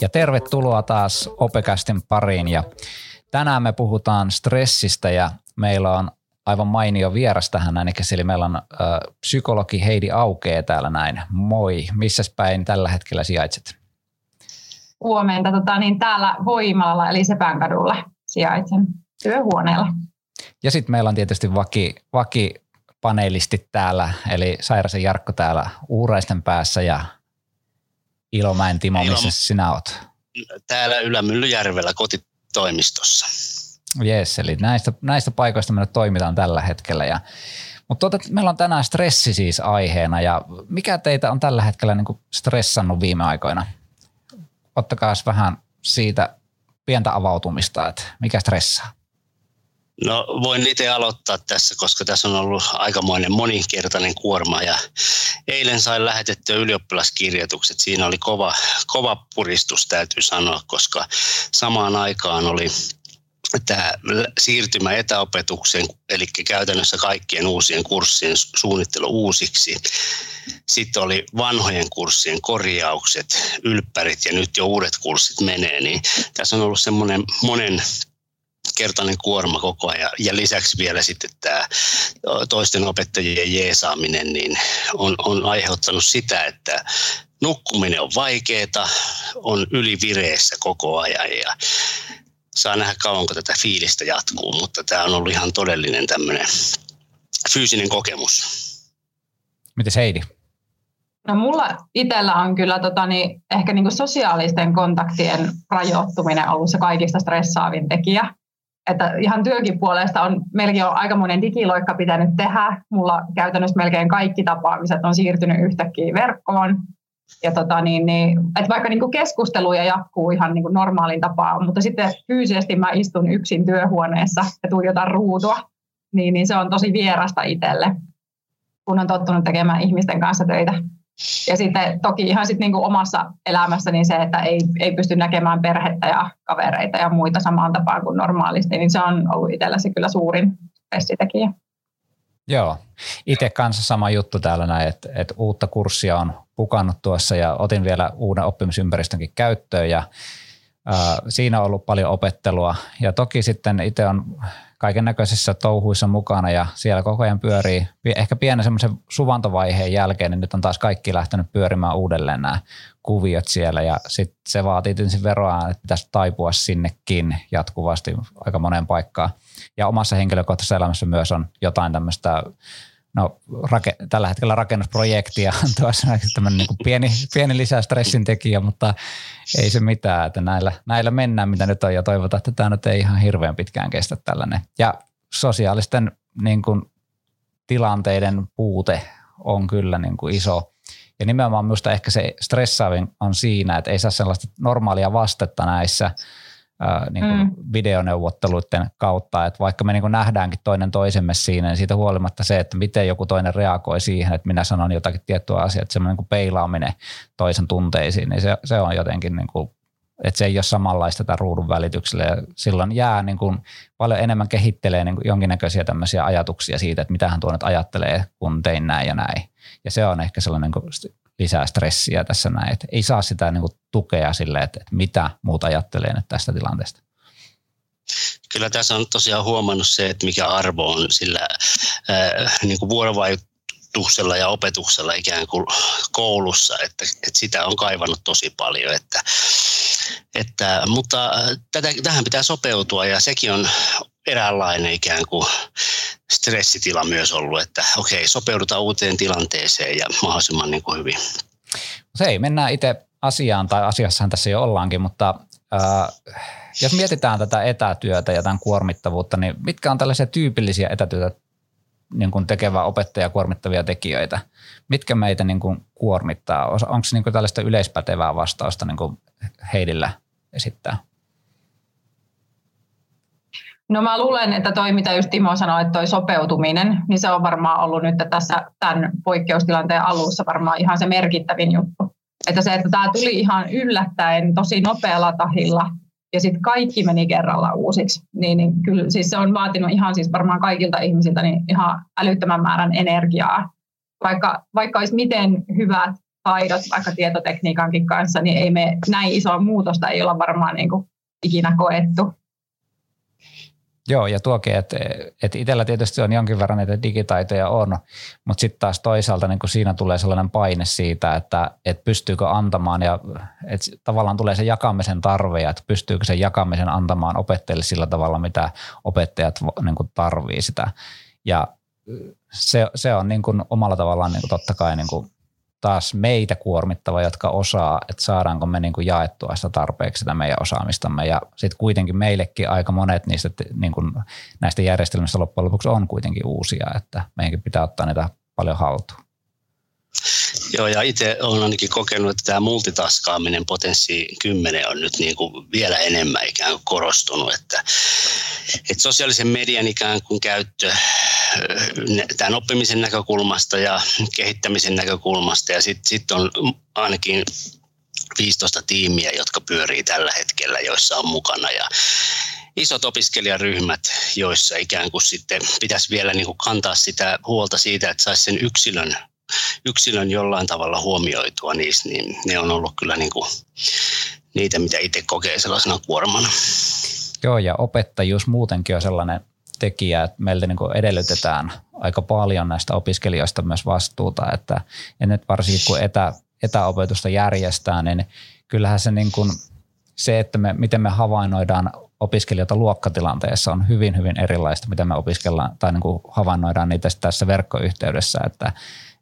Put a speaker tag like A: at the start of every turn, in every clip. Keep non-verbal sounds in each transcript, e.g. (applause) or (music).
A: Ja tervetuloa taas Opekästin pariin ja tänään me puhutaan stressistä ja meillä on aivan mainio vieras tähän näin, eli meillä on äh, psykologi Heidi Aukee täällä näin. Moi, missä päin tällä hetkellä sijaitset?
B: Huomenta, tota, niin täällä Voimalla eli Sepänkadulla sijaitsen työhuoneella.
A: Ja sitten meillä on tietysti vaki, vaki paneelisti täällä, eli Sairasen Jarkko täällä Uuraisten päässä ja Ilomäen Timo, missä Ilo... sinä oot?
C: Täällä Ylämyllyjärvellä kotitoimistossa.
A: Jes, eli näistä, näistä paikoista me nyt toimitaan tällä hetkellä. Ja, mutta tuota, meillä on tänään stressi siis aiheena ja mikä teitä on tällä hetkellä niin stressannut viime aikoina? Ottakaa vähän siitä pientä avautumista, että mikä stressaa?
C: No voin itse aloittaa tässä, koska tässä on ollut aikamoinen moninkertainen kuorma ja eilen sain lähetettyä ylioppilaskirjoitukset. Siinä oli kova, kova puristus täytyy sanoa, koska samaan aikaan oli tämä siirtymä etäopetukseen, eli käytännössä kaikkien uusien kurssien suunnittelu uusiksi. Sitten oli vanhojen kurssien korjaukset, ylppärit ja nyt jo uudet kurssit menee, niin tässä on ollut semmoinen monen kertainen kuorma koko ajan. Ja lisäksi vielä sitten tämä toisten opettajien jeesaaminen niin on, on aiheuttanut sitä, että nukkuminen on vaikeaa, on ylivireessä koko ajan ja saa nähdä kauanko tätä fiilistä jatkuu, mutta tämä on ollut ihan todellinen tämmöinen fyysinen kokemus.
A: Miten Heidi?
B: No mulla itsellä on kyllä tota, niin, ehkä niin kuin sosiaalisten kontaktien rajoittuminen ollut se kaikista stressaavin tekijä että ihan työkin puolesta on melkein on aikamoinen digiloikka pitänyt tehdä. Mulla käytännössä melkein kaikki tapaamiset on siirtynyt yhtäkkiä verkkoon. Ja tota, niin, niin, että vaikka niin kuin keskusteluja jatkuu ihan niin kuin normaalin tapaan, mutta sitten fyysisesti mä istun yksin työhuoneessa ja tuijotan ruutua, niin, niin se on tosi vierasta itselle, kun on tottunut tekemään ihmisten kanssa töitä. Ja sitten toki ihan sit niinku omassa elämässä niin se, että ei, ei pysty näkemään perhettä ja kavereita ja muita samaan tapaan kuin normaalisti, niin se on ollut itsellä se kyllä suurin stressitekijä.
A: Joo, itse kanssa sama juttu täällä näin, että, että uutta kurssia on pukannut tuossa ja otin vielä uuden oppimisympäristönkin käyttöön ja ää, siinä on ollut paljon opettelua ja toki sitten itse on kaiken näköisissä touhuissa mukana ja siellä koko ajan pyörii, ehkä pienen semmoisen suvantovaiheen jälkeen, niin nyt on taas kaikki lähtenyt pyörimään uudelleen nämä kuviot siellä ja sitten se vaatii tietysti veroa, että pitäisi taipua sinnekin jatkuvasti aika moneen paikkaan. Ja omassa henkilökohtaisessa elämässä myös on jotain tämmöistä no rake, tällä hetkellä rakennusprojektia on tuossa (laughs) tämmöinen niin pieni, pieni lisää stressin tekijä, mutta ei se mitään, että näillä, näillä mennään, mitä nyt on ja toivotaan, että tämä nyt ei ihan hirveän pitkään kestä tällainen. Ja sosiaalisten niin kuin, tilanteiden puute on kyllä niin kuin iso. Ja nimenomaan minusta ehkä se stressaavin on siinä, että ei saa sellaista normaalia vastetta näissä – niin kuin mm. videoneuvotteluiden kautta, että vaikka me niin kuin nähdäänkin toinen toisemme siinä, niin siitä huolimatta se, että miten joku toinen reagoi siihen, että minä sanon jotakin tiettyä asiaa, että semmoinen niin kuin peilaaminen toisen tunteisiin, niin se, se on jotenkin niin kuin, että se ei ole samanlaista tämän ruudun välityksellä ja silloin jää niin kuin paljon enemmän kehittelee niin kuin jonkinnäköisiä tämmöisiä ajatuksia siitä, että mitä hän tuo nyt ajattelee, kun tein näin ja näin. Ja se on ehkä sellainen niin kuin lisää stressiä tässä näin. Että ei saa sitä niin kuin tukea sille, että, että mitä muuta ajattelee nyt tästä tilanteesta.
C: Kyllä tässä on tosiaan huomannut se, että mikä arvo on sillä äh, niin kuin vuorovaikutuksella ja opetuksella ikään kuin koulussa, että, että sitä on kaivannut tosi paljon. Että, että, mutta tätä, tähän pitää sopeutua ja sekin on eräänlainen ikään kuin stressitila myös ollut, että okei, sopeudutaan uuteen tilanteeseen ja mahdollisimman niin kuin hyvin.
A: Se ei, mennään itse asiaan, tai asiassahan tässä jo ollaankin, mutta äh, jos mietitään tätä etätyötä ja tämän kuormittavuutta, niin mitkä on tällaisia tyypillisiä etätyötä niin kuin tekevää opettaja kuormittavia tekijöitä? Mitkä meitä niin kuin kuormittaa? Onko se niin kuin tällaista yleispätevää vastausta niin kuin Heidillä esittää?
B: No mä luulen, että toi mitä just Timo sanoi, että toi sopeutuminen, niin se on varmaan ollut nyt tässä tämän poikkeustilanteen alussa varmaan ihan se merkittävin juttu. Että se, että tämä tuli ihan yllättäen tosi nopealla tahilla ja sitten kaikki meni kerralla uusiksi, niin, niin kyllä siis se on vaatinut ihan siis varmaan kaikilta ihmisiltä niin ihan älyttömän määrän energiaa vaikka, vaikka olisi miten hyvät taidot vaikka tietotekniikankin kanssa, niin ei me näin isoa muutosta ei olla varmaan niin kuin ikinä koettu.
A: Joo, ja tuokin, että, että itsellä tietysti on jonkin verran niitä digitaitoja on, mutta sitten taas toisaalta niin siinä tulee sellainen paine siitä, että, että pystyykö antamaan ja että tavallaan tulee se jakamisen tarve ja että pystyykö se jakamisen antamaan opettajille sillä tavalla, mitä opettajat niin tarvii sitä. Ja se, se on niin kuin omalla tavallaan niin kuin totta kai niin kuin taas meitä kuormittava, jotka osaa, että saadaanko me niin kuin jaettua sitä tarpeeksi sitä meidän osaamistamme. Ja sitten kuitenkin meillekin aika monet niistä niin kuin näistä järjestelmistä loppujen lopuksi on kuitenkin uusia, että meidänkin pitää ottaa niitä paljon haltuun.
C: Joo, ja itse olen ainakin kokenut, että tämä multitaskaaminen potenssi 10 on nyt niin kuin vielä enemmän ikään kuin korostunut, että, että sosiaalisen median ikään kuin käyttö tämän oppimisen näkökulmasta ja kehittämisen näkökulmasta ja sitten sit on ainakin 15 tiimiä, jotka pyörii tällä hetkellä, joissa on mukana ja isot opiskelijaryhmät, joissa ikään kuin sitten pitäisi vielä niin kuin kantaa sitä huolta siitä, että saisi sen yksilön, yksilön jollain tavalla huomioitua niissä, niin ne on ollut kyllä niin kuin niitä, mitä itse kokee sellaisena kuormana.
A: Joo, ja opettajuus muutenkin on sellainen tekijä, että meiltä niin edellytetään aika paljon näistä opiskelijoista myös vastuuta, että ja nyt varsinkin kun etä, etäopetusta järjestää, niin kyllähän se, niin kuin, se että me, miten me havainnoidaan opiskelijoita luokkatilanteessa on hyvin, hyvin erilaista, miten me opiskellaan tai niin kuin havainnoidaan niitä tässä verkkoyhteydessä, että,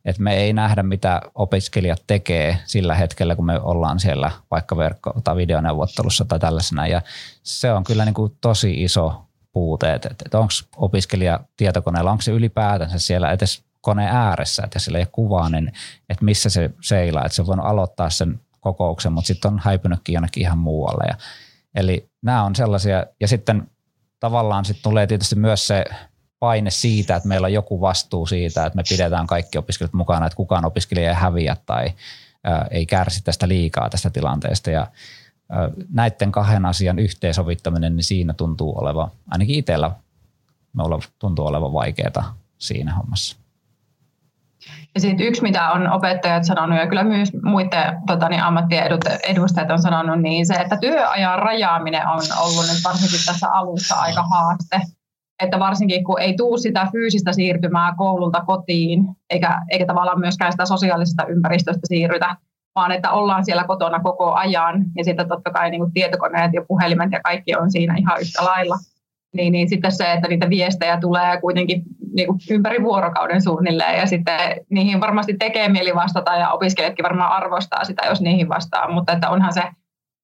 A: että me ei nähdä, mitä opiskelijat tekee sillä hetkellä, kun me ollaan siellä vaikka verkko- tai videoneuvottelussa tai tällaisena. Ja se on kyllä niin kuin tosi iso puuteet, että, että onko opiskelija tietokoneella, onko se ylipäätänsä siellä edes koneen ääressä, että sillä ei ole kuvaa, niin että missä se seilaa, että se on aloittaa sen kokouksen, mutta sitten on häipynytkin jonnekin ihan muualle. Ja, eli nämä on sellaisia, ja sitten tavallaan sitten tulee tietysti myös se paine siitä, että meillä on joku vastuu siitä, että me pidetään kaikki opiskelijat mukana, että kukaan opiskelija ei häviä tai ää, ei kärsi tästä liikaa tästä tilanteesta. Ja näiden kahden asian yhteensovittaminen, niin siinä tuntuu olevan, ainakin itsellä tuntuu olevan vaikeaa siinä hommassa.
B: Ja sitten yksi, mitä on opettajat sanonut ja kyllä myös muiden tota, niin ammattien edustajat on sanonut, niin se, että työajan rajaaminen on ollut nyt varsinkin tässä alussa aika haaste. Että varsinkin kun ei tuu sitä fyysistä siirtymää koululta kotiin, eikä, eikä tavallaan myöskään sitä sosiaalisesta ympäristöstä siirrytä, vaan että ollaan siellä kotona koko ajan ja sitten totta kai niin kuin tietokoneet ja puhelimet ja kaikki on siinä ihan yhtä lailla. Niin, niin sitten se, että niitä viestejä tulee kuitenkin niin kuin ympäri vuorokauden suunnilleen ja sitten niihin varmasti tekee mieli vastata ja opiskelijatkin varmaan arvostaa sitä, jos niihin vastaa, mutta että onhan se,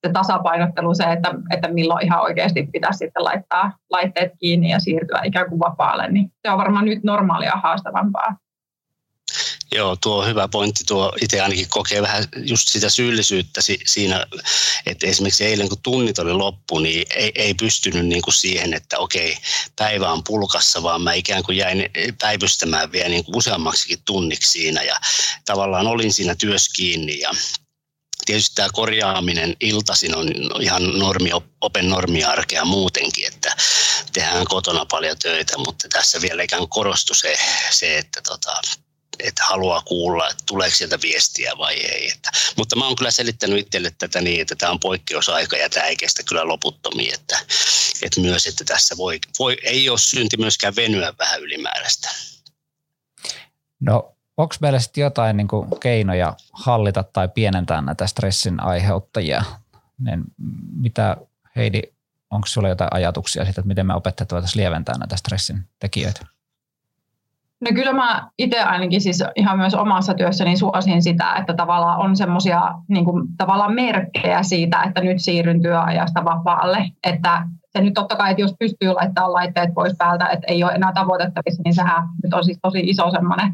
B: se tasapainottelu se, että, että milloin ihan oikeasti pitäisi sitten laittaa laitteet kiinni ja siirtyä ikään kuin vapaalle, niin se on varmaan nyt normaalia haastavampaa.
C: Joo, tuo hyvä pointti. Tuo itse ainakin kokee vähän just sitä syyllisyyttä siinä, että esimerkiksi eilen kun tunnit oli loppu, niin ei, ei pystynyt niin kuin siihen, että okei, päivä on pulkassa, vaan mä ikään kuin jäin päivystämään vielä niin kuin useammaksikin tunniksi siinä ja tavallaan olin siinä työssä kiinni ja tietysti tämä korjaaminen iltaisin on ihan normi, open normiarkea muutenkin, että tehdään kotona paljon töitä, mutta tässä vielä ikään kuin korostui se, se että tota, että haluaa kuulla, että tuleeko sieltä viestiä vai ei. Että, mutta mä oon kyllä selittänyt itselle tätä niin, että tämä on poikkeusaika ja tämä ei kestä kyllä loputtomia. Että, että myös, että tässä voi, voi, ei ole synti myöskään venyä vähän ylimääräistä.
A: No onko meillä sitten jotain niin kuin keinoja hallita tai pienentää näitä stressin aiheuttajia? Niin mitä Heidi, onko sinulla jotain ajatuksia siitä, että miten me opettajat voitaisiin lieventää näitä stressin tekijöitä?
B: No kyllä mä itse ainakin siis ihan myös omassa työssäni suosin sitä, että tavallaan on semmoisia niin tavallaan merkkejä siitä, että nyt siirryn työajasta vapaalle. Että se nyt totta kai, että jos pystyy laittamaan laitteet pois päältä, että ei ole enää tavoitettavissa, niin sehän nyt on siis tosi iso semmoinen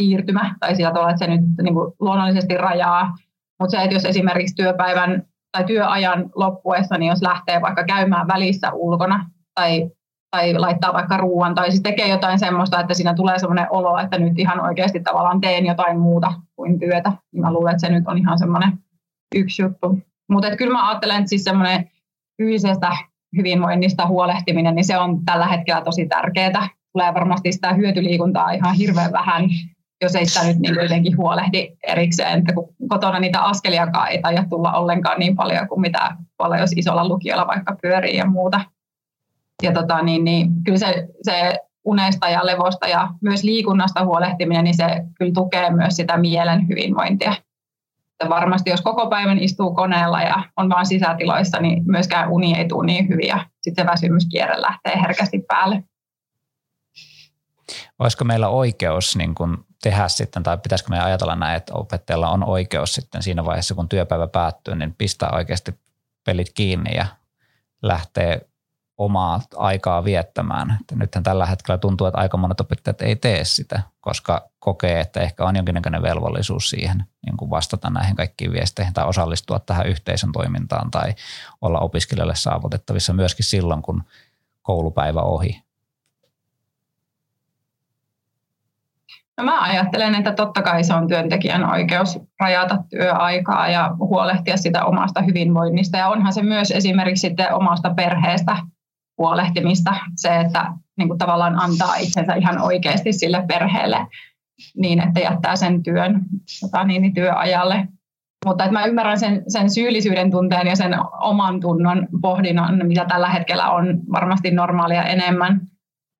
B: siirtymä, tai sillä tavalla, että se nyt niin kuin luonnollisesti rajaa. Mutta se, että jos esimerkiksi työpäivän tai työajan loppuessa, niin jos lähtee vaikka käymään välissä ulkona tai tai laittaa vaikka ruoan tai siis tekee jotain semmoista, että siinä tulee semmoinen olo, että nyt ihan oikeasti tavallaan teen jotain muuta kuin työtä. Niin mä luulen, että se nyt on ihan semmoinen yksi juttu. Mutta kyllä mä ajattelen, että siis semmoinen fyysisestä hyvinvoinnista huolehtiminen, niin se on tällä hetkellä tosi tärkeää. Tulee varmasti sitä hyötyliikuntaa ihan hirveän vähän, jos ei sitä nyt niin jotenkin huolehdi erikseen, että kun kotona niitä askeliakaan ei taida tulla ollenkaan niin paljon kuin mitä tuolla jos isolla lukiolla vaikka pyörii ja muuta. Ja tota, niin, niin, kyllä se, se unesta ja levosta ja myös liikunnasta huolehtiminen, niin se kyllä tukee myös sitä mielen hyvinvointia. Että varmasti jos koko päivän istuu koneella ja on vain sisätiloissa, niin myöskään uni ei tule niin hyvin ja sitten se väsymyskierre lähtee herkästi päälle.
A: Olisiko meillä oikeus niin kun tehdä sitten, tai pitäisikö meidän ajatella näin, että opettajalla on oikeus sitten siinä vaiheessa, kun työpäivä päättyy, niin pistää oikeasti pelit kiinni ja lähtee omaa aikaa viettämään. Että nythän tällä hetkellä tuntuu, että aika monet opettajat ei tee sitä, koska kokee, että ehkä on jonkinnäköinen velvollisuus siihen niin kuin vastata näihin kaikkiin viesteihin tai osallistua tähän yhteisön toimintaan tai olla opiskelijalle saavutettavissa myöskin silloin, kun koulupäivä ohi.
B: No mä ajattelen, että totta kai se on työntekijän oikeus rajata työaikaa ja huolehtia sitä omasta hyvinvoinnista. Ja onhan se myös esimerkiksi sitten omasta perheestä huolehtimista, se, että niin kuin tavallaan antaa itsensä ihan oikeasti sille perheelle niin, että jättää sen työn tota, niin, työajalle. Mutta että mä ymmärrän sen, sen syyllisyyden tunteen ja sen oman tunnon pohdinnan, mitä tällä hetkellä on varmasti normaalia enemmän.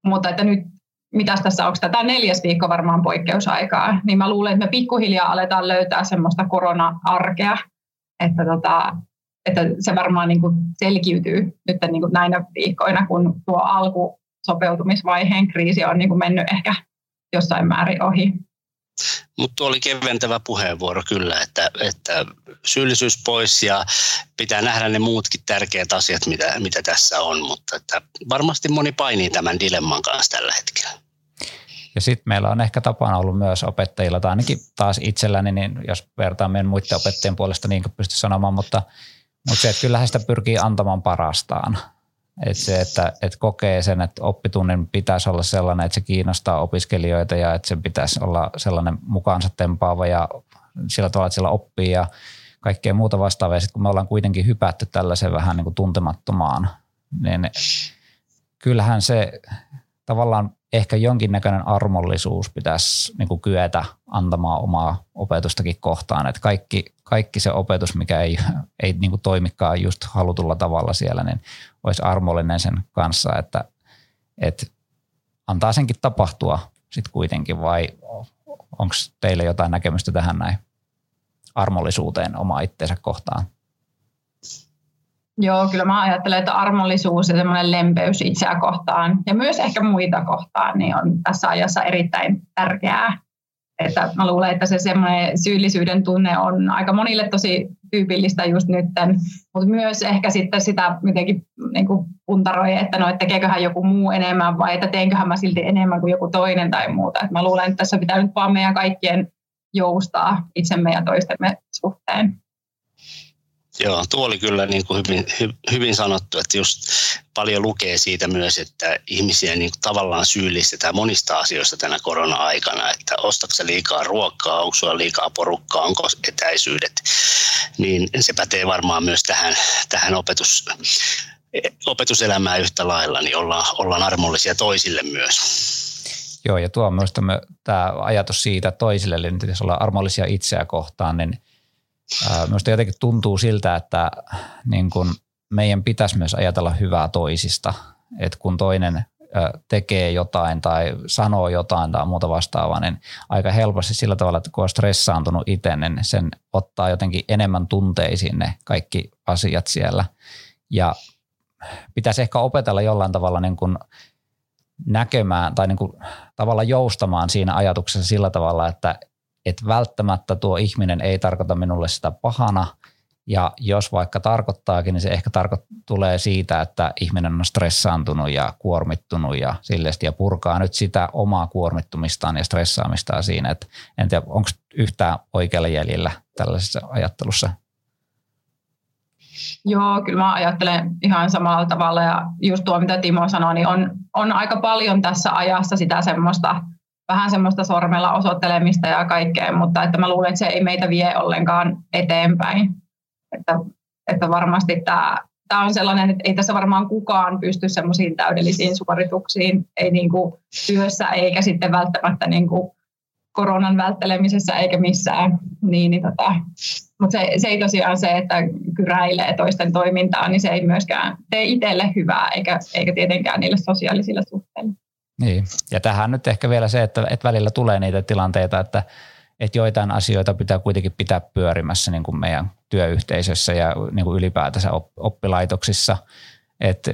B: Mutta että nyt, mitä tässä onko tämä neljäs viikko varmaan poikkeusaikaa, niin mä luulen, että me pikkuhiljaa aletaan löytää semmoista korona-arkea, että tota, että se varmaan niin kuin selkiytyy nyt niin kuin näinä viikkoina, kun tuo alkusopeutumisvaiheen kriisi on niin kuin mennyt ehkä jossain määrin ohi.
C: Mutta oli keventävä puheenvuoro kyllä, että, että syyllisyys pois ja pitää nähdä ne muutkin tärkeät asiat, mitä, mitä tässä on, mutta että varmasti moni painii tämän dilemman kanssa tällä hetkellä.
A: Ja sitten meillä on ehkä tapana ollut myös opettajilla, tai ainakin taas itselläni, niin jos vertaan meidän muiden opettajien puolesta, niin kuin pysty sanomaan, mutta – mutta se, että kyllähän sitä pyrkii antamaan parastaan. Että se, että, että kokee sen, että oppitunnin pitäisi olla sellainen, että se kiinnostaa opiskelijoita ja että se pitäisi olla sellainen mukaansa tempaava ja sillä tavalla, että sillä oppii ja kaikkea muuta vastaavaa. Sitten kun me ollaan kuitenkin hypätty tällaisen vähän niin kuin tuntemattomaan, niin kyllähän se tavallaan ehkä jonkinnäköinen armollisuus pitäisi niin kuin kyetä antamaan omaa opetustakin kohtaan. Että kaikki, kaikki se opetus, mikä ei, (laughs) ei niin kuin toimikaan just halutulla tavalla siellä, niin olisi armollinen sen kanssa, että, että antaa senkin tapahtua sitten kuitenkin vai onko teille jotain näkemystä tähän näin armollisuuteen omaa itseensä kohtaan?
B: Joo, kyllä mä ajattelen, että armollisuus ja semmoinen lempeys itseä kohtaan ja myös ehkä muita kohtaan niin on tässä ajassa erittäin tärkeää. Että mä luulen, että se semmoinen syyllisyyden tunne on aika monille tosi tyypillistä just nytten, mutta myös ehkä sitten sitä mitenkin niin kuin puntaroi, että no, että tekeeköhän joku muu enemmän vai että teenköhän mä silti enemmän kuin joku toinen tai muuta. Et mä luulen, että tässä pitää nyt vaan meidän kaikkien joustaa itsemme ja toistemme suhteen.
C: Joo, tuo oli kyllä niin kuin hyvin, hy, hyvin sanottu, että just paljon lukee siitä myös, että ihmisiä niin kuin tavallaan syyllistetään monista asioista tänä korona-aikana, että ostatko liikaa ruokaa, onko sulla liikaa porukkaa, onko etäisyydet, niin se pätee varmaan myös tähän, tähän opetus, opetuselämään yhtä lailla, niin ollaan, ollaan armollisia toisille myös.
A: Joo, ja tuo on myös tämä ajatus siitä toisille, eli jos ollaan armollisia itseä kohtaan, niin – Minusta jotenkin tuntuu siltä, että niin kun meidän pitäisi myös ajatella hyvää toisista. Että kun toinen tekee jotain tai sanoo jotain tai muuta vastaavaa, niin aika helposti sillä tavalla, että kun on stressaantunut itse, niin sen ottaa jotenkin enemmän tunteisiin ne kaikki asiat siellä. Ja pitäisi ehkä opetella jollain tavalla niin kuin näkemään tai niin kuin tavalla joustamaan siinä ajatuksessa sillä tavalla, että että välttämättä tuo ihminen ei tarkoita minulle sitä pahana, ja jos vaikka tarkoittaakin, niin se ehkä tarko- tulee siitä, että ihminen on stressaantunut ja kuormittunut ja silleesti ja purkaa nyt sitä omaa kuormittumistaan ja stressaamistaan siinä. Että en tiedä, onko yhtään oikealla jäljellä tällaisessa ajattelussa?
B: Joo, kyllä mä ajattelen ihan samalla tavalla ja just tuo, mitä Timo sanoi, niin on, on aika paljon tässä ajassa sitä semmoista – vähän semmoista sormella osoittelemista ja kaikkea, mutta että mä luulen, että se ei meitä vie ollenkaan eteenpäin. Että, että varmasti tämä, tämä on sellainen, että ei tässä varmaan kukaan pysty semmoisiin täydellisiin suorituksiin, ei niin kuin työssä eikä sitten välttämättä niin kuin koronan välttelemisessä eikä missään. Niin, niin tota, mutta se, se ei tosiaan se, että kyräilee toisten toimintaa, niin se ei myöskään tee itselle hyvää eikä, eikä tietenkään niille sosiaalisille suhteille.
A: Niin, ja tähän nyt ehkä vielä se, että, että välillä tulee niitä tilanteita, että, että joitain asioita pitää kuitenkin pitää pyörimässä niin kuin meidän työyhteisössä ja niin kuin ylipäätänsä oppilaitoksissa – että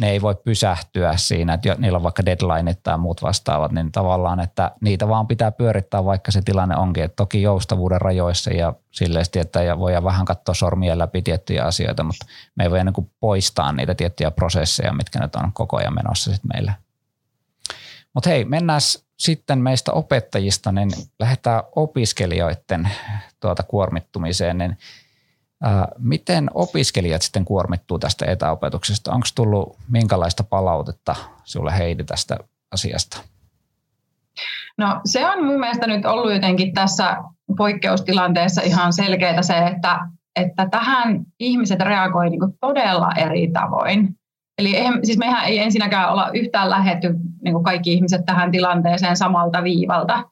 A: ne ei voi pysähtyä siinä, että niillä on vaikka deadline tai muut vastaavat, niin tavallaan, että niitä vaan pitää pyörittää, vaikka se tilanne onkin. Että toki joustavuuden rajoissa ja silleen, että ja voidaan vähän katsoa sormien läpi tiettyjä asioita, mutta me ei voi niin poistaa niitä tiettyjä prosesseja, mitkä nyt on koko ajan menossa sitten meille. Mutta hei, mennään sitten meistä opettajista, niin lähdetään opiskelijoiden tuota kuormittumiseen, niin – Miten opiskelijat sitten kuormittuu tästä etäopetuksesta? Onko tullut minkälaista palautetta sinulle Heidi tästä asiasta?
B: No se on mun mielestä nyt ollut jotenkin tässä poikkeustilanteessa ihan selkeää se, että, että tähän ihmiset reagoivat niin todella eri tavoin. Eli eihän, siis mehän ei ensinnäkään olla yhtään lähetty niin kaikki ihmiset tähän tilanteeseen samalta viivalta.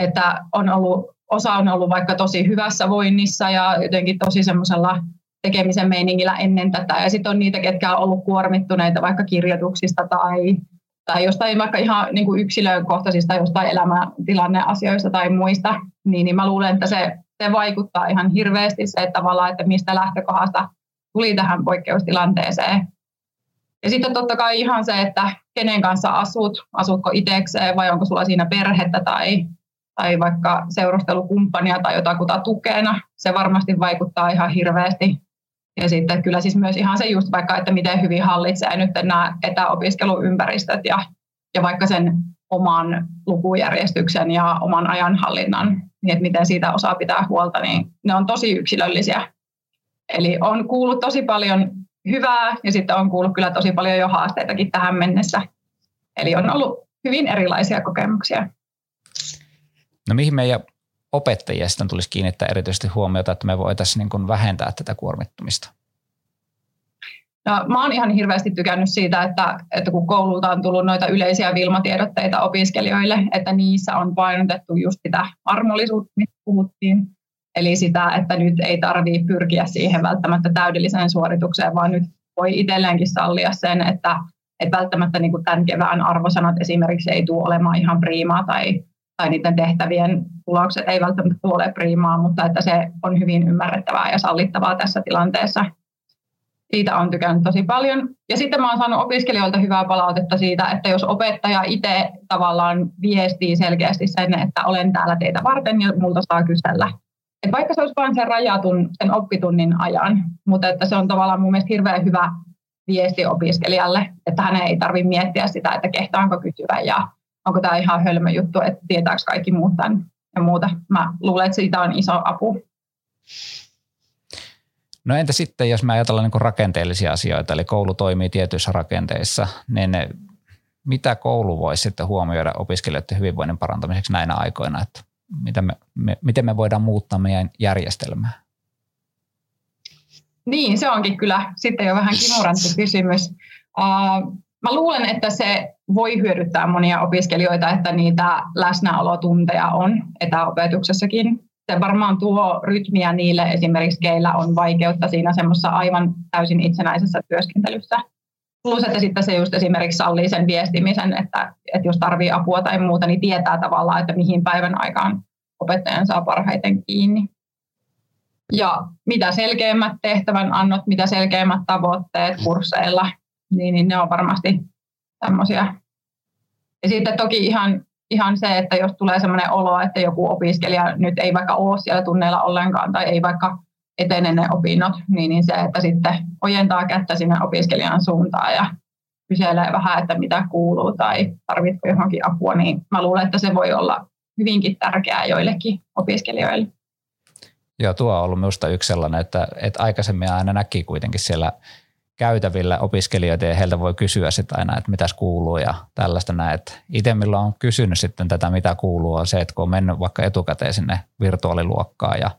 B: Että on ollut osa on ollut vaikka tosi hyvässä voinnissa ja jotenkin tosi semmoisella tekemisen meiningillä ennen tätä. Ja sitten on niitä, ketkä on ollut kuormittuneita vaikka kirjoituksista tai, tai jostain vaikka ihan niin kuin yksilökohtaisista jostain elämäntilanneasioista tai muista. Niin, niin mä luulen, että se, se vaikuttaa ihan hirveästi se, että tavallaan, että mistä lähtökohdasta tuli tähän poikkeustilanteeseen. Ja sitten totta kai ihan se, että kenen kanssa asut, asutko itsekseen vai onko sulla siinä perhettä tai tai vaikka seurustelukumppania tai jotakuta tukena. Se varmasti vaikuttaa ihan hirveästi. Ja sitten kyllä siis myös ihan se just vaikka, että miten hyvin hallitsee nyt nämä etäopiskeluympäristöt ja, ja vaikka sen oman lukujärjestyksen ja oman ajanhallinnan, niin että miten siitä osaa pitää huolta, niin ne on tosi yksilöllisiä. Eli on kuullut tosi paljon hyvää ja sitten on kuullut kyllä tosi paljon jo haasteitakin tähän mennessä. Eli on ollut hyvin erilaisia kokemuksia.
A: No mihin meidän opettajia sitten tulisi kiinnittää erityisesti huomiota, että me voitaisiin niin kuin vähentää tätä kuormittumista?
B: No, mä oon ihan hirveästi tykännyt siitä, että, että kun koululta on tullut noita yleisiä vilmatiedotteita opiskelijoille, että niissä on painotettu just sitä armollisuutta, mistä puhuttiin. Eli sitä, että nyt ei tarvitse pyrkiä siihen välttämättä täydelliseen suoritukseen, vaan nyt voi itselleenkin sallia sen, että, että välttämättä niin kuin tämän kevään arvosanat esimerkiksi ei tule olemaan ihan priimaa tai tai niiden tehtävien tulokset ei välttämättä ole priimaa, mutta että se on hyvin ymmärrettävää ja sallittavaa tässä tilanteessa. Siitä on tykännyt tosi paljon. Ja sitten mä oon saanut opiskelijoilta hyvää palautetta siitä, että jos opettaja itse tavallaan viestii selkeästi sen, että olen täällä teitä varten ja multa saa kysellä. Et vaikka se olisi vain sen rajatun, sen oppitunnin ajan, mutta että se on tavallaan mun mielestä hirveän hyvä viesti opiskelijalle, että hänen ei tarvitse miettiä sitä, että kehtaanko kysyä ja onko tämä ihan hölmö juttu, että tietääkö kaikki muut tämän ja muuta. Mä luulen, että siitä on iso apu.
A: No entä sitten, jos me ajatellaan niin rakenteellisia asioita, eli koulu toimii tietyissä rakenteissa, niin mitä koulu voisi sitten huomioida opiskelijoiden hyvinvoinnin parantamiseksi näinä aikoina, että miten me, me, miten me voidaan muuttaa meidän järjestelmää?
B: Niin, se onkin kyllä sitten jo vähän kimurantti kysymys. Uh, Mä luulen, että se voi hyödyttää monia opiskelijoita, että niitä läsnäolotunteja on etäopetuksessakin. Se varmaan tuo rytmiä niille esimerkiksi, keillä on vaikeutta siinä semmoisessa aivan täysin itsenäisessä työskentelyssä. Plus, että sitten se just esimerkiksi sallii sen viestimisen, että, että jos tarvii apua tai muuta, niin tietää tavallaan, että mihin päivän aikaan opettajan saa parhaiten kiinni. Ja mitä selkeämmät tehtävän annot, mitä selkeämmät tavoitteet kursseilla, niin, niin ne on varmasti tämmöisiä. Ja sitten toki ihan, ihan se, että jos tulee sellainen olo, että joku opiskelija nyt ei vaikka ole siellä tunneilla ollenkaan tai ei vaikka etene ne opinnot, niin, niin se, että sitten ojentaa kättä sinne opiskelijan suuntaan ja kyselee vähän, että mitä kuuluu tai tarvitko johonkin apua, niin mä luulen, että se voi olla hyvinkin tärkeää joillekin opiskelijoille.
A: Joo, tuo on ollut minusta yksi sellainen, että, että aikaisemmin aina näki kuitenkin siellä käytävillä opiskelijoita ja heiltä voi kysyä sitä aina, että mitäs kuuluu ja tällaista näin. Itse millä on kysynyt sitten tätä, mitä kuuluu, on se, että kun on mennyt vaikka etukäteen sinne virtuaaliluokkaan ja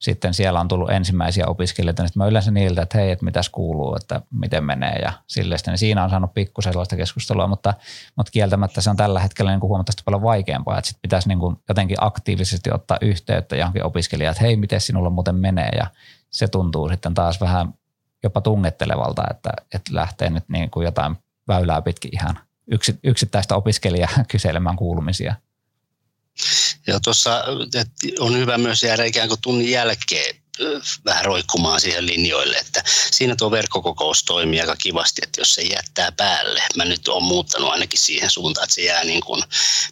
A: sitten siellä on tullut ensimmäisiä opiskelijoita, niin mä yleensä niiltä, että hei, että mitäs kuuluu, että miten menee ja sillestä. Niin siinä on saanut pikku sellaista keskustelua, mutta, mutta kieltämättä se on tällä hetkellä niin kuin huomattavasti paljon vaikeampaa, että sitten pitäisi niin kuin jotenkin aktiivisesti ottaa yhteyttä johonkin opiskelijaan, että hei, miten sinulla muuten menee ja se tuntuu sitten taas vähän jopa tungettelevalta, että, että lähtee nyt niin kuin jotain väylää pitkin ihan yksittäistä opiskelijaa (laughs) kyselemään kuulumisia.
C: Ja tuossa on hyvä myös jäädä ikään kuin tunnin jälkeen vähän roikkumaan siihen linjoille, että siinä tuo verkkokokous toimii aika kivasti, että jos se jättää päälle, mä nyt olen muuttanut ainakin siihen suuntaan, että se jää niin kuin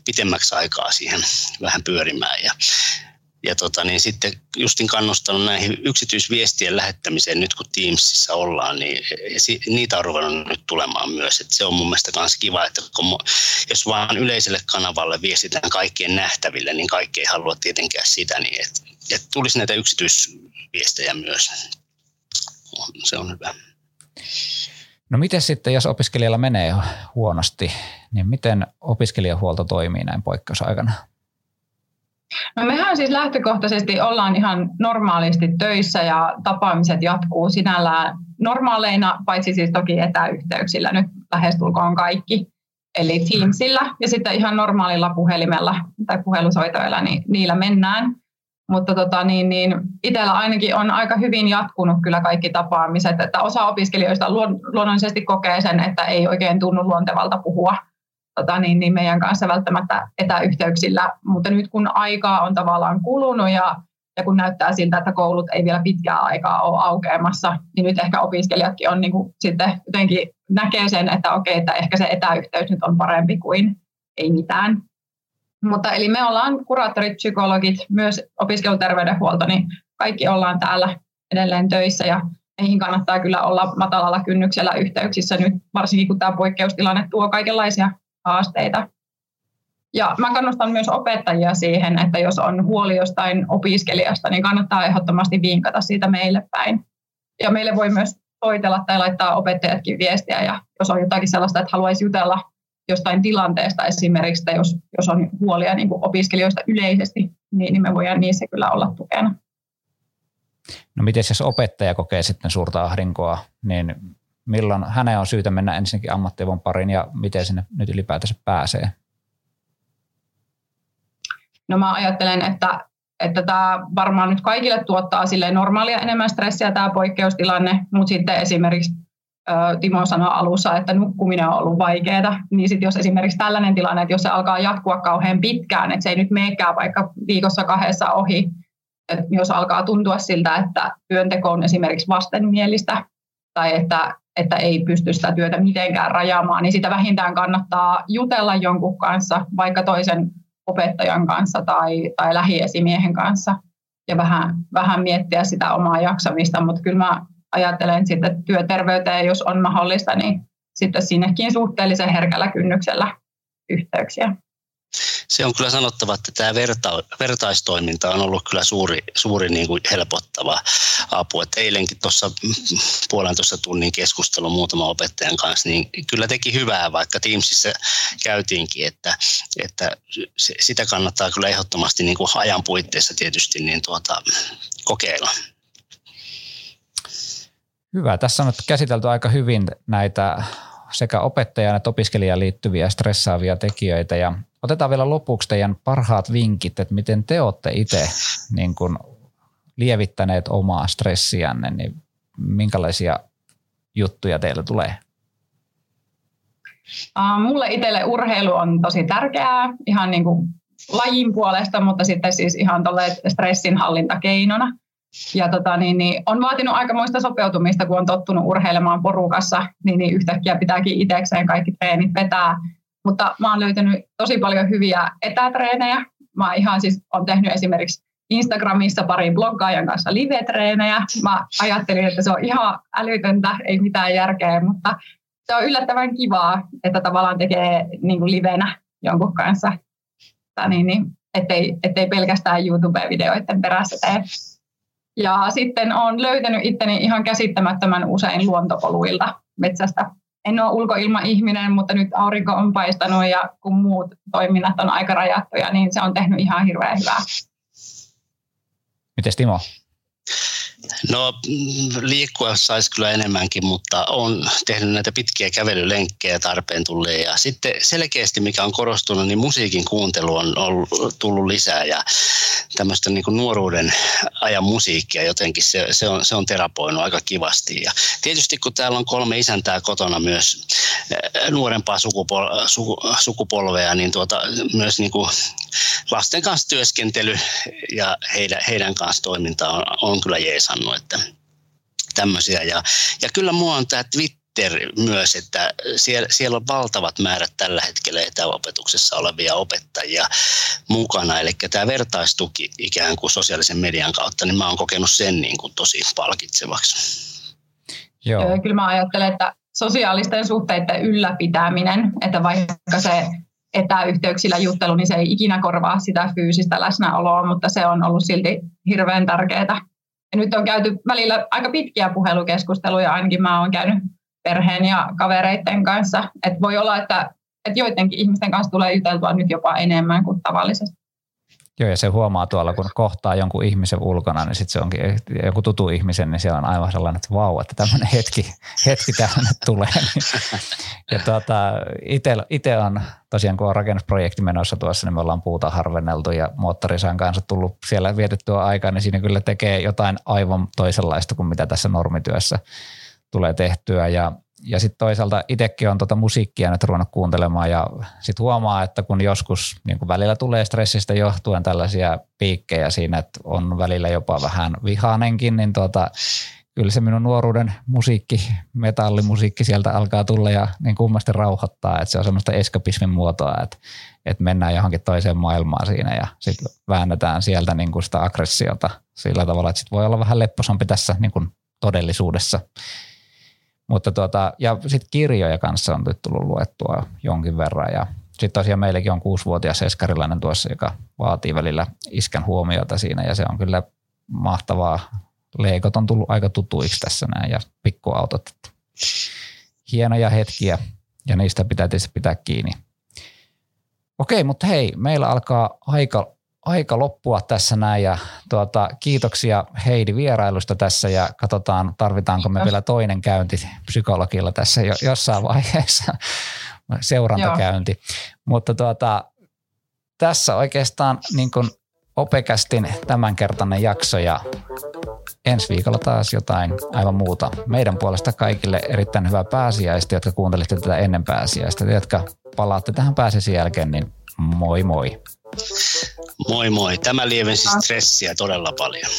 C: pitemmäksi aikaa siihen vähän pyörimään. Ja ja tota, niin sitten justin kannustanut näihin yksityisviestien lähettämiseen nyt kun Teamsissa ollaan, niin niitä on ruvennut nyt tulemaan myös. Et se on mun mielestä myös kiva, että kun, jos vaan yleiselle kanavalle viestitään kaikkien nähtäville, niin kaikki ei halua tietenkään sitä, niin että et tulisi näitä yksityisviestejä myös. Se on hyvä.
A: No miten sitten, jos opiskelijalla menee huonosti, niin miten opiskelijahuolto toimii näin poikkeusaikana?
B: No mehän siis lähtökohtaisesti ollaan ihan normaalisti töissä ja tapaamiset jatkuu sinällään normaaleina, paitsi siis toki etäyhteyksillä nyt lähestulkoon kaikki. Eli Teamsilla ja sitten ihan normaalilla puhelimella tai puhelusoitoilla, niin niillä mennään. Mutta tota, niin, niin itsellä ainakin on aika hyvin jatkunut kyllä kaikki tapaamiset, että osa opiskelijoista luonnollisesti kokee sen, että ei oikein tunnu luontevalta puhua tota, niin, niin meidän kanssa välttämättä etäyhteyksillä, mutta nyt kun aikaa on tavallaan kulunut ja, ja kun näyttää siltä, että koulut ei vielä pitkää aikaa ole aukeamassa, niin nyt ehkä opiskelijatkin on niin kuin, sitten jotenkin näkee sen, että okei, että ehkä se etäyhteys nyt on parempi kuin ei mitään. Mutta eli me ollaan kuraattorit, psykologit, myös opiskeluterveydenhuolto, niin kaikki ollaan täällä edelleen töissä ja meihin kannattaa kyllä olla matalalla kynnyksellä yhteyksissä nyt, varsinkin kun tämä poikkeustilanne tuo kaikenlaisia haasteita. Ja mä kannustan myös opettajia siihen, että jos on huoli jostain opiskelijasta, niin kannattaa ehdottomasti vinkata siitä meille päin. Ja meille voi myös soitella tai laittaa opettajatkin viestiä, ja jos on jotakin sellaista, että haluaisi jutella jostain tilanteesta esimerkiksi, tai jos, jos on huolia niin kuin opiskelijoista yleisesti, niin, niin me voidaan niissä kyllä olla tukena.
A: No miten jos opettaja kokee sitten suurta ahdinkoa, niin milloin hänen on syytä mennä ensinnäkin ammattivon pariin ja miten sinne nyt ylipäätänsä pääsee?
B: No mä ajattelen, että, että tämä varmaan nyt kaikille tuottaa sille normaalia enemmän stressiä tämä poikkeustilanne, mutta sitten esimerkiksi Timo sanoi alussa, että nukkuminen on ollut vaikeaa, niin sitten jos esimerkiksi tällainen tilanne, että jos se alkaa jatkua kauhean pitkään, että se ei nyt meekään vaikka viikossa kahdessa ohi, että jos alkaa tuntua siltä, että työnteko on esimerkiksi vastenmielistä tai että että ei pysty sitä työtä mitenkään rajaamaan, niin sitä vähintään kannattaa jutella jonkun kanssa, vaikka toisen opettajan kanssa tai, tai lähiesimiehen kanssa. Ja vähän, vähän miettiä sitä omaa jaksamista, mutta kyllä mä ajattelen sitten työterveyteen, jos on mahdollista, niin sitten sinnekin suhteellisen herkällä kynnyksellä yhteyksiä
C: se on kyllä sanottava, että tämä verta, vertaistoiminta on ollut kyllä suuri, suuri niin kuin helpottava apu. Et eilenkin tuossa puolentoista tunnin keskustelu muutaman opettajan kanssa, niin kyllä teki hyvää, vaikka Teamsissa käytiinkin, että, että sitä kannattaa kyllä ehdottomasti niin kuin ajan puitteissa tietysti niin tuota, kokeilla.
A: Hyvä. Tässä on käsitelty aika hyvin näitä sekä opettajan että opiskelijan liittyviä stressaavia tekijöitä ja Otetaan vielä lopuksi teidän parhaat vinkit, että miten te olette itse niin kuin lievittäneet omaa stressiänne, niin minkälaisia juttuja teillä tulee?
B: Mulle itselle urheilu on tosi tärkeää ihan niin kuin lajin puolesta, mutta sitten siis ihan stressinhallintakeinona. Ja tota, niin, niin, on vaatinut aikamoista sopeutumista, kun on tottunut urheilemaan porukassa, niin, niin yhtäkkiä pitääkin itsekseen kaikki treenit vetää mutta mä oon löytänyt tosi paljon hyviä etätreenejä. Mä ihan siis on tehnyt esimerkiksi Instagramissa parin bloggaajan kanssa live-treenejä. Mä ajattelin, että se on ihan älytöntä, ei mitään järkeä, mutta se on yllättävän kivaa, että tavallaan tekee niin kuin livenä jonkun kanssa. Niin, niin, ettei, ettei pelkästään YouTube-videoiden perässä tee. Ja sitten olen löytänyt itteni ihan käsittämättömän usein luontopoluilta metsästä en ole ulkoilmaihminen, mutta nyt aurinko on paistanut ja kun muut toiminnat on aika rajattuja, niin se on tehnyt ihan hirveän hyvää.
A: Miten Timo?
C: No liikkua saisi kyllä enemmänkin, mutta on tehnyt näitä pitkiä kävelylenkkejä tarpeen tulleen. Ja sitten selkeästi, mikä on korostunut, niin musiikin kuuntelu on ollut, tullut lisää ja tämmöistä niin nuoruuden ajan musiikkia jotenkin se, se, on, se on terapoinut aika kivasti. Ja tietysti kun täällä on kolme isäntää kotona myös eh, nuorempaa sukupol- suku, sukupolvea, niin tuota, myös niin kuin lasten kanssa työskentely ja heidän, heidän kanssa toiminta on, on kyllä jeesannut, että tämmöisiä. Ja, ja kyllä mua on tämä Twitter myös, että siellä, siellä on valtavat määrät tällä hetkellä etäopetuksessa olevia opettajia mukana. Eli tämä vertaistuki ikään kuin sosiaalisen median kautta, niin mä oon kokenut sen niin kuin tosi palkitsevaksi.
B: Joo. Kyllä mä ajattelen, että sosiaalisten suhteiden ylläpitäminen, että vaikka se etäyhteyksillä juttelu, niin se ei ikinä korvaa sitä fyysistä läsnäoloa, mutta se on ollut silti hirveän tärkeää. Ja nyt on käyty välillä aika pitkiä puhelukeskusteluja, ainakin mä oon käynyt perheen ja kavereiden kanssa. Et voi olla, että, että joidenkin ihmisten kanssa tulee juteltua nyt jopa enemmän kuin tavallisesti.
A: Joo, ja se huomaa tuolla, kun kohtaa jonkun ihmisen ulkona, niin sitten se onkin joku tutu ihmisen, niin siellä on aivan sellainen, että vau, että tämmöinen hetki, hetki tähän tulee. ja tuota, itse on tosiaan, kun on rakennusprojekti menossa tuossa, niin me ollaan puuta harvenneltu ja moottorisaan kanssa tullut siellä vietettyä aikaa, niin siinä kyllä tekee jotain aivan toisenlaista kuin mitä tässä normityössä tulee tehtyä. Ja ja sitten toisaalta itsekin on tota musiikkia nyt ruvennut kuuntelemaan ja sitten huomaa, että kun joskus niin kun välillä tulee stressistä johtuen tällaisia piikkejä siinä, että on välillä jopa vähän vihaanenkin, niin tota, kyllä se minun nuoruuden musiikki, metallimusiikki sieltä alkaa tulla ja niin kummasti rauhoittaa, että se on semmoista eskapismin muotoa, että, että mennään johonkin toiseen maailmaan siinä ja sitten väännetään sieltä niin sitä aggressiota sillä tavalla, että sitten voi olla vähän lepposampi tässä niin todellisuudessa. Mutta tuota, ja sitten kirjoja kanssa on nyt tullut luettua jonkin verran ja sitten tosiaan meilläkin on kuusivuotias eskarilainen tuossa, joka vaatii välillä iskän huomiota siinä ja se on kyllä mahtavaa. Leikot on tullut aika tutuiksi tässä näin ja pikkuautot. Hienoja hetkiä ja niistä pitää tietysti pitää kiinni. Okei, mutta hei, meillä alkaa aika aika loppua tässä näin ja tuota, kiitoksia Heidi vierailusta tässä ja katsotaan tarvitaanko me vielä toinen käynti psykologilla tässä jo, jossain vaiheessa, (laughs) seurantakäynti. Joo. Mutta tuota, tässä oikeastaan niin kuin Opekästin tämänkertainen jakso ja ensi viikolla taas jotain aivan muuta. Meidän puolesta kaikille erittäin hyvää pääsiäistä, jotka kuuntelitte tätä ennen pääsiäistä. Te, jotka palaatte tähän pääsiäisen jälkeen, niin moi moi.
C: Moi moi. Tämä lievensi stressiä todella paljon.